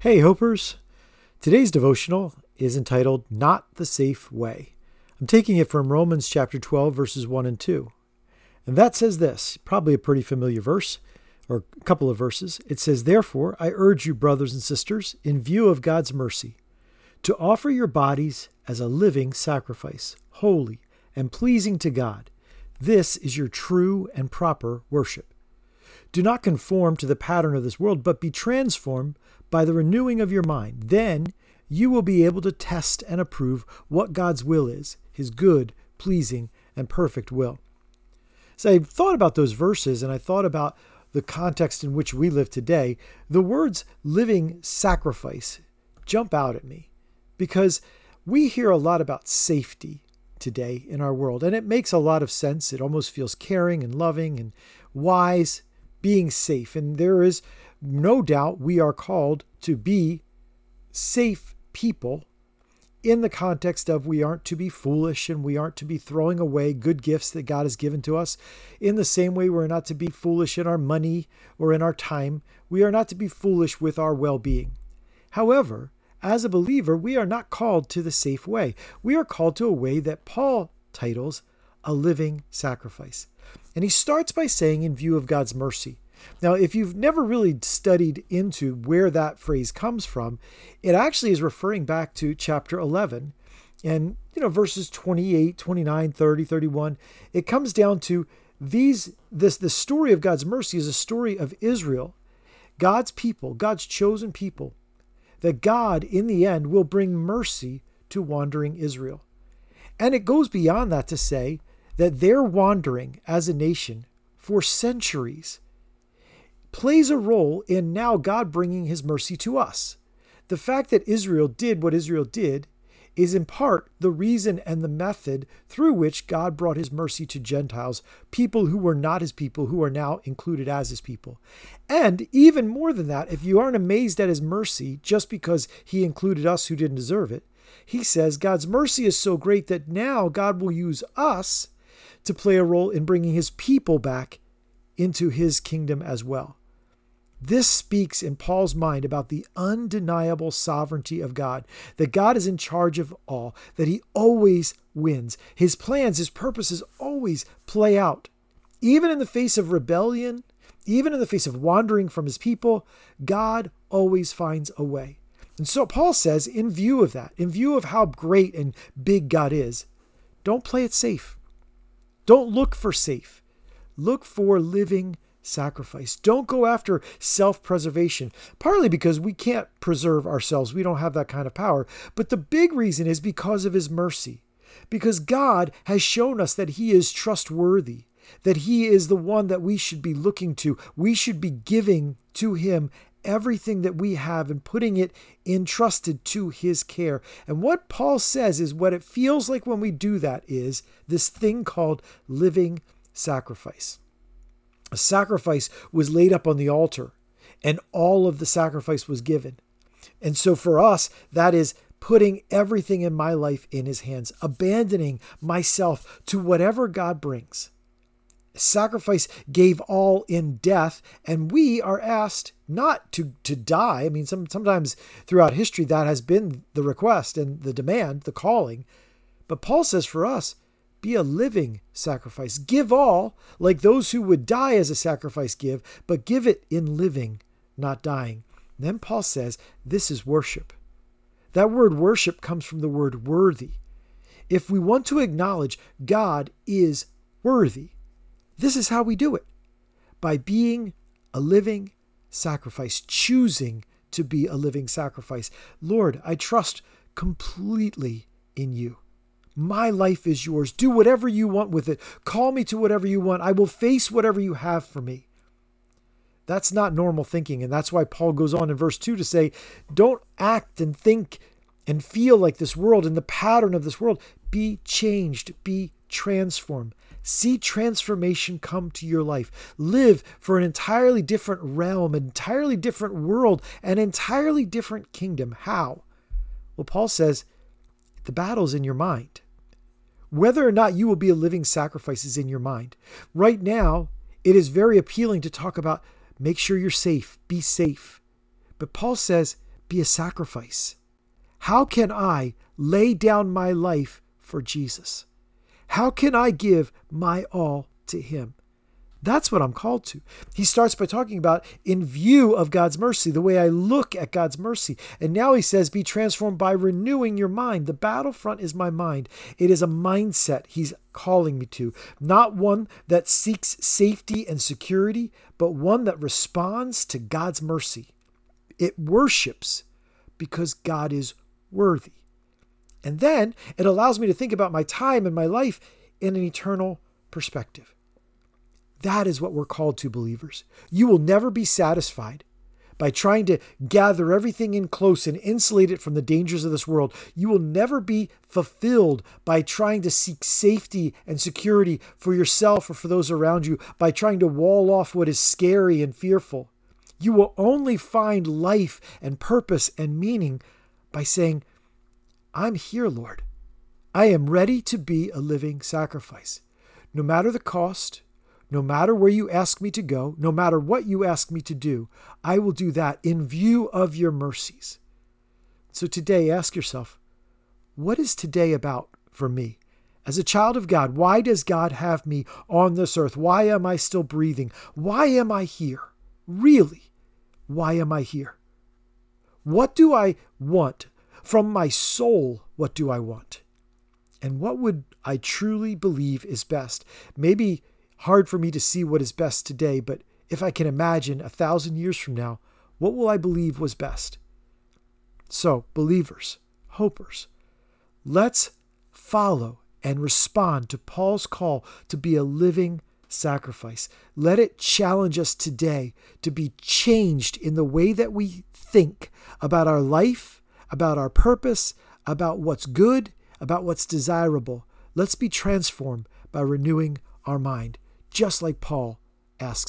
Hey, Hopers! Today's devotional is entitled Not the Safe Way. I'm taking it from Romans chapter 12, verses 1 and 2. And that says this, probably a pretty familiar verse, or a couple of verses. It says, Therefore, I urge you, brothers and sisters, in view of God's mercy, to offer your bodies as a living sacrifice, holy and pleasing to God. This is your true and proper worship. Do not conform to the pattern of this world, but be transformed by the renewing of your mind. Then you will be able to test and approve what God's will is, his good, pleasing, and perfect will. So I thought about those verses and I thought about the context in which we live today. The words living sacrifice jump out at me because we hear a lot about safety today in our world, and it makes a lot of sense. It almost feels caring and loving and wise, being safe. And there is no doubt we are called to be safe people in the context of we aren't to be foolish and we aren't to be throwing away good gifts that God has given to us. In the same way, we're not to be foolish in our money or in our time. We are not to be foolish with our well being. However, as a believer, we are not called to the safe way. We are called to a way that Paul titles a living sacrifice. And he starts by saying, in view of God's mercy. Now, if you've never really studied into where that phrase comes from, it actually is referring back to chapter 11 and, you know, verses 28, 29, 30, 31. It comes down to these this the story of God's mercy is a story of Israel, God's people, God's chosen people that God, in the end, will bring mercy to wandering Israel. And it goes beyond that to say that their wandering as a nation for centuries plays a role in now God bringing his mercy to us. The fact that Israel did what Israel did is in part the reason and the method through which God brought his mercy to Gentiles, people who were not his people, who are now included as his people. And even more than that, if you aren't amazed at his mercy just because he included us who didn't deserve it, he says God's mercy is so great that now God will use us to play a role in bringing his people back into his kingdom as well. This speaks in Paul's mind about the undeniable sovereignty of God, that God is in charge of all, that he always wins. His plans, his purposes always play out. Even in the face of rebellion, even in the face of wandering from his people, God always finds a way. And so Paul says, in view of that, in view of how great and big God is, don't play it safe. Don't look for safe. Look for living sacrifice. Don't go after self preservation, partly because we can't preserve ourselves. We don't have that kind of power. But the big reason is because of his mercy, because God has shown us that he is trustworthy, that he is the one that we should be looking to. We should be giving to him everything that we have and putting it entrusted to his care. And what Paul says is what it feels like when we do that is this thing called living sacrifice a sacrifice was laid up on the altar and all of the sacrifice was given. And so for us, that is putting everything in my life in his hands, abandoning myself to whatever God brings. Sacrifice gave all in death, and we are asked not to, to die. I mean, some, sometimes throughout history, that has been the request and the demand, the calling. But Paul says for us, be a living sacrifice. Give all, like those who would die as a sacrifice give, but give it in living, not dying. And then Paul says, This is worship. That word worship comes from the word worthy. If we want to acknowledge God is worthy, this is how we do it by being a living sacrifice, choosing to be a living sacrifice. Lord, I trust completely in you. My life is yours. Do whatever you want with it. Call me to whatever you want. I will face whatever you have for me. That's not normal thinking. And that's why Paul goes on in verse 2 to say, don't act and think and feel like this world and the pattern of this world. Be changed, be transformed. See transformation come to your life. Live for an entirely different realm, entirely different world, an entirely different kingdom. How? Well, Paul says the battle's in your mind. Whether or not you will be a living sacrifice is in your mind. Right now, it is very appealing to talk about make sure you're safe, be safe. But Paul says, be a sacrifice? How can I lay down my life for Jesus? How can I give my all to Him? That's what I'm called to. He starts by talking about in view of God's mercy, the way I look at God's mercy. And now he says, be transformed by renewing your mind. The battlefront is my mind. It is a mindset he's calling me to, not one that seeks safety and security, but one that responds to God's mercy. It worships because God is worthy. And then it allows me to think about my time and my life in an eternal perspective. That is what we're called to, believers. You will never be satisfied by trying to gather everything in close and insulate it from the dangers of this world. You will never be fulfilled by trying to seek safety and security for yourself or for those around you, by trying to wall off what is scary and fearful. You will only find life and purpose and meaning by saying, I'm here, Lord. I am ready to be a living sacrifice. No matter the cost, no matter where you ask me to go, no matter what you ask me to do, I will do that in view of your mercies. So today, ask yourself, what is today about for me? As a child of God, why does God have me on this earth? Why am I still breathing? Why am I here? Really, why am I here? What do I want? From my soul, what do I want? And what would I truly believe is best? Maybe hard for me to see what is best today, but if I can imagine a thousand years from now, what will I believe was best? So, believers, hopers, let's follow and respond to Paul's call to be a living sacrifice. Let it challenge us today to be changed in the way that we think about our life, about our purpose, about what's good, about what's desirable. Let's be transformed by renewing our mind just like Paul asks